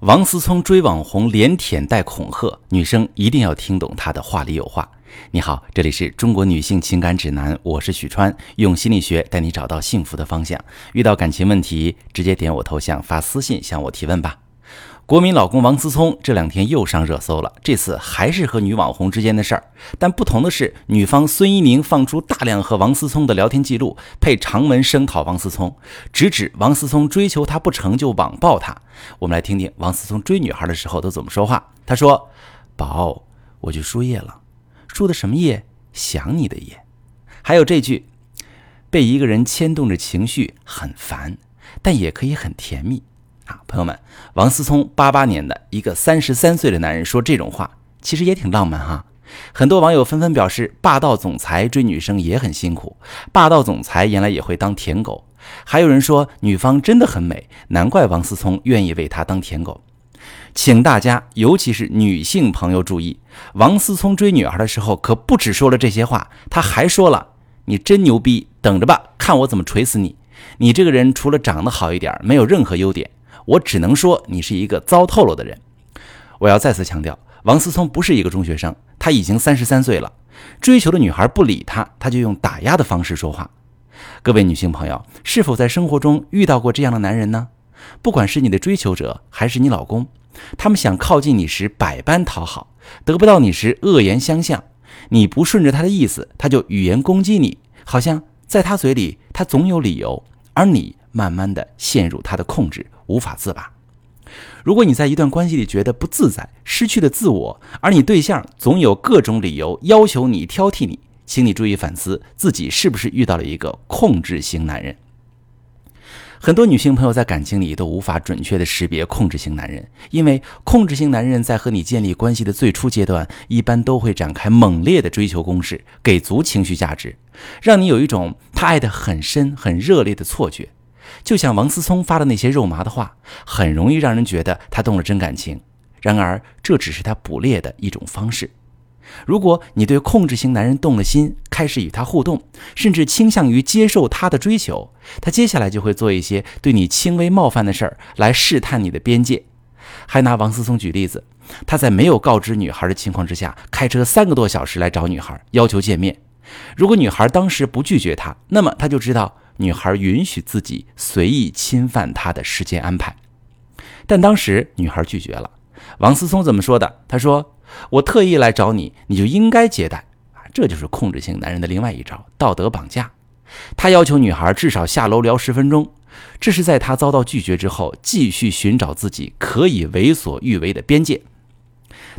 王思聪追网红连舔带恐吓，女生一定要听懂他的话里有话。你好，这里是中国女性情感指南，我是许川，用心理学带你找到幸福的方向。遇到感情问题，直接点我头像发私信向我提问吧。国民老公王思聪这两天又上热搜了，这次还是和女网红之间的事儿，但不同的是，女方孙一宁放出大量和王思聪的聊天记录，配长文声讨王思聪，直指王思聪追求她不成就网暴她。我们来听听王思聪追女孩的时候都怎么说话。他说：“宝，我去输液了，输的什么液？想你的液。还有这句，被一个人牵动着情绪很烦，但也可以很甜蜜。”啊，朋友们，王思聪八八年的一个三十三岁的男人说这种话，其实也挺浪漫哈。很多网友纷纷表示，霸道总裁追女生也很辛苦，霸道总裁原来也会当舔狗。还有人说女方真的很美，难怪王思聪愿意为她当舔狗。请大家，尤其是女性朋友注意，王思聪追女孩的时候可不只说了这些话，他还说了：“你真牛逼，等着吧，看我怎么锤死你！你这个人除了长得好一点，没有任何优点。”我只能说你是一个糟透了的人。我要再次强调，王思聪不是一个中学生，他已经三十三岁了。追求的女孩不理他，他就用打压的方式说话。各位女性朋友，是否在生活中遇到过这样的男人呢？不管是你的追求者还是你老公，他们想靠近你时百般讨好，得不到你时恶言相向。你不顺着他的意思，他就语言攻击你，好像在他嘴里他总有理由，而你慢慢的陷入他的控制。无法自拔。如果你在一段关系里觉得不自在，失去了自我，而你对象总有各种理由要求你、挑剔你，请你注意反思自己是不是遇到了一个控制型男人。很多女性朋友在感情里都无法准确的识别控制型男人，因为控制型男人在和你建立关系的最初阶段，一般都会展开猛烈的追求攻势，给足情绪价值，让你有一种他爱得很深、很热烈的错觉。就像王思聪发的那些肉麻的话，很容易让人觉得他动了真感情。然而，这只是他捕猎的一种方式。如果你对控制型男人动了心，开始与他互动，甚至倾向于接受他的追求，他接下来就会做一些对你轻微冒犯的事儿来试探你的边界。还拿王思聪举例子，他在没有告知女孩的情况之下，开车三个多小时来找女孩，要求见面。如果女孩当时不拒绝他，那么他就知道。女孩允许自己随意侵犯他的时间安排，但当时女孩拒绝了。王思聪怎么说的？他说：“我特意来找你，你就应该接待。”啊，这就是控制型男人的另外一招——道德绑架。他要求女孩至少下楼聊十分钟，这是在他遭到拒绝之后，继续寻找自己可以为所欲为的边界。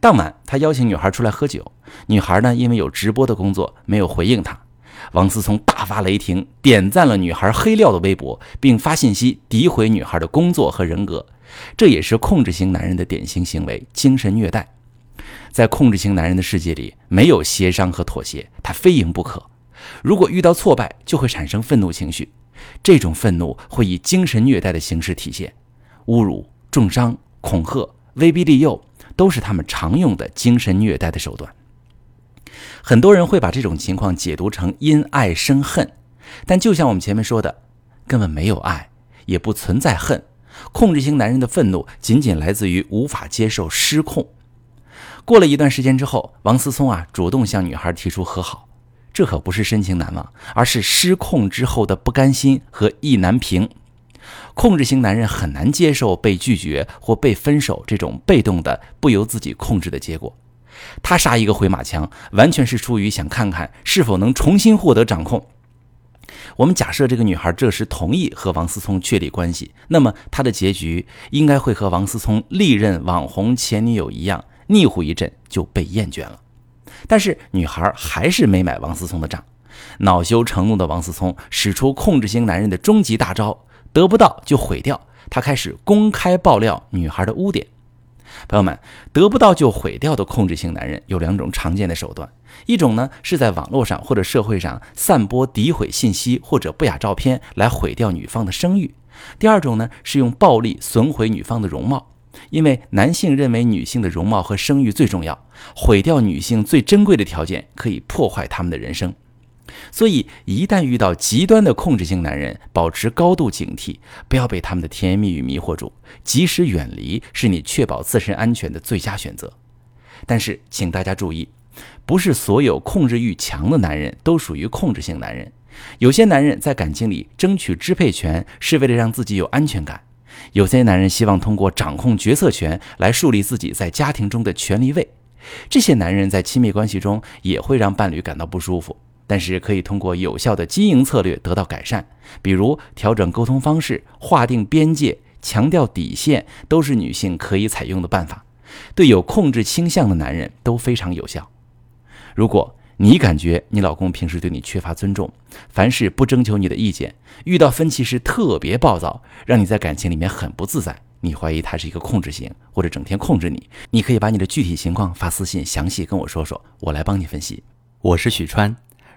当晚，他邀请女孩出来喝酒，女孩呢，因为有直播的工作，没有回应他。王思聪大发雷霆，点赞了女孩黑料的微博，并发信息诋毁女孩的工作和人格。这也是控制型男人的典型行为——精神虐待。在控制型男人的世界里，没有协商和妥协，他非赢不可。如果遇到挫败，就会产生愤怒情绪。这种愤怒会以精神虐待的形式体现，侮辱、重伤、恐吓、威逼利诱，都是他们常用的精神虐待的手段。很多人会把这种情况解读成因爱生恨，但就像我们前面说的，根本没有爱，也不存在恨。控制型男人的愤怒仅仅来自于无法接受失控。过了一段时间之后，王思聪啊主动向女孩提出和好，这可不是深情难忘，而是失控之后的不甘心和意难平。控制型男人很难接受被拒绝或被分手这种被动的、不由自己控制的结果。他杀一个回马枪，完全是出于想看看是否能重新获得掌控。我们假设这个女孩这时同意和王思聪确立关系，那么她的结局应该会和王思聪历任网红前女友一样，腻乎一阵就被厌倦了。但是女孩还是没买王思聪的账，恼羞成怒的王思聪使出控制型男人的终极大招，得不到就毁掉。他开始公开爆料女孩的污点。朋友们，得不到就毁掉的控制性男人有两种常见的手段，一种呢是在网络上或者社会上散播诋毁信息或者不雅照片来毁掉女方的声誉；第二种呢是用暴力损毁女方的容貌，因为男性认为女性的容貌和声誉最重要，毁掉女性最珍贵的条件可以破坏他们的人生。所以，一旦遇到极端的控制性男人，保持高度警惕，不要被他们的甜言蜜语迷惑住，及时远离是你确保自身安全的最佳选择。但是，请大家注意，不是所有控制欲强的男人都属于控制性男人。有些男人在感情里争取支配权，是为了让自己有安全感；有些男人希望通过掌控决策权来树立自己在家庭中的权力位。这些男人在亲密关系中也会让伴侣感到不舒服。但是可以通过有效的经营策略得到改善，比如调整沟通方式、划定边界、强调底线，都是女性可以采用的办法，对有控制倾向的男人都非常有效。如果你感觉你老公平时对你缺乏尊重，凡事不征求你的意见，遇到分歧时特别暴躁，让你在感情里面很不自在，你怀疑他是一个控制型，或者整天控制你，你可以把你的具体情况发私信详细跟我说说，我来帮你分析。我是许川。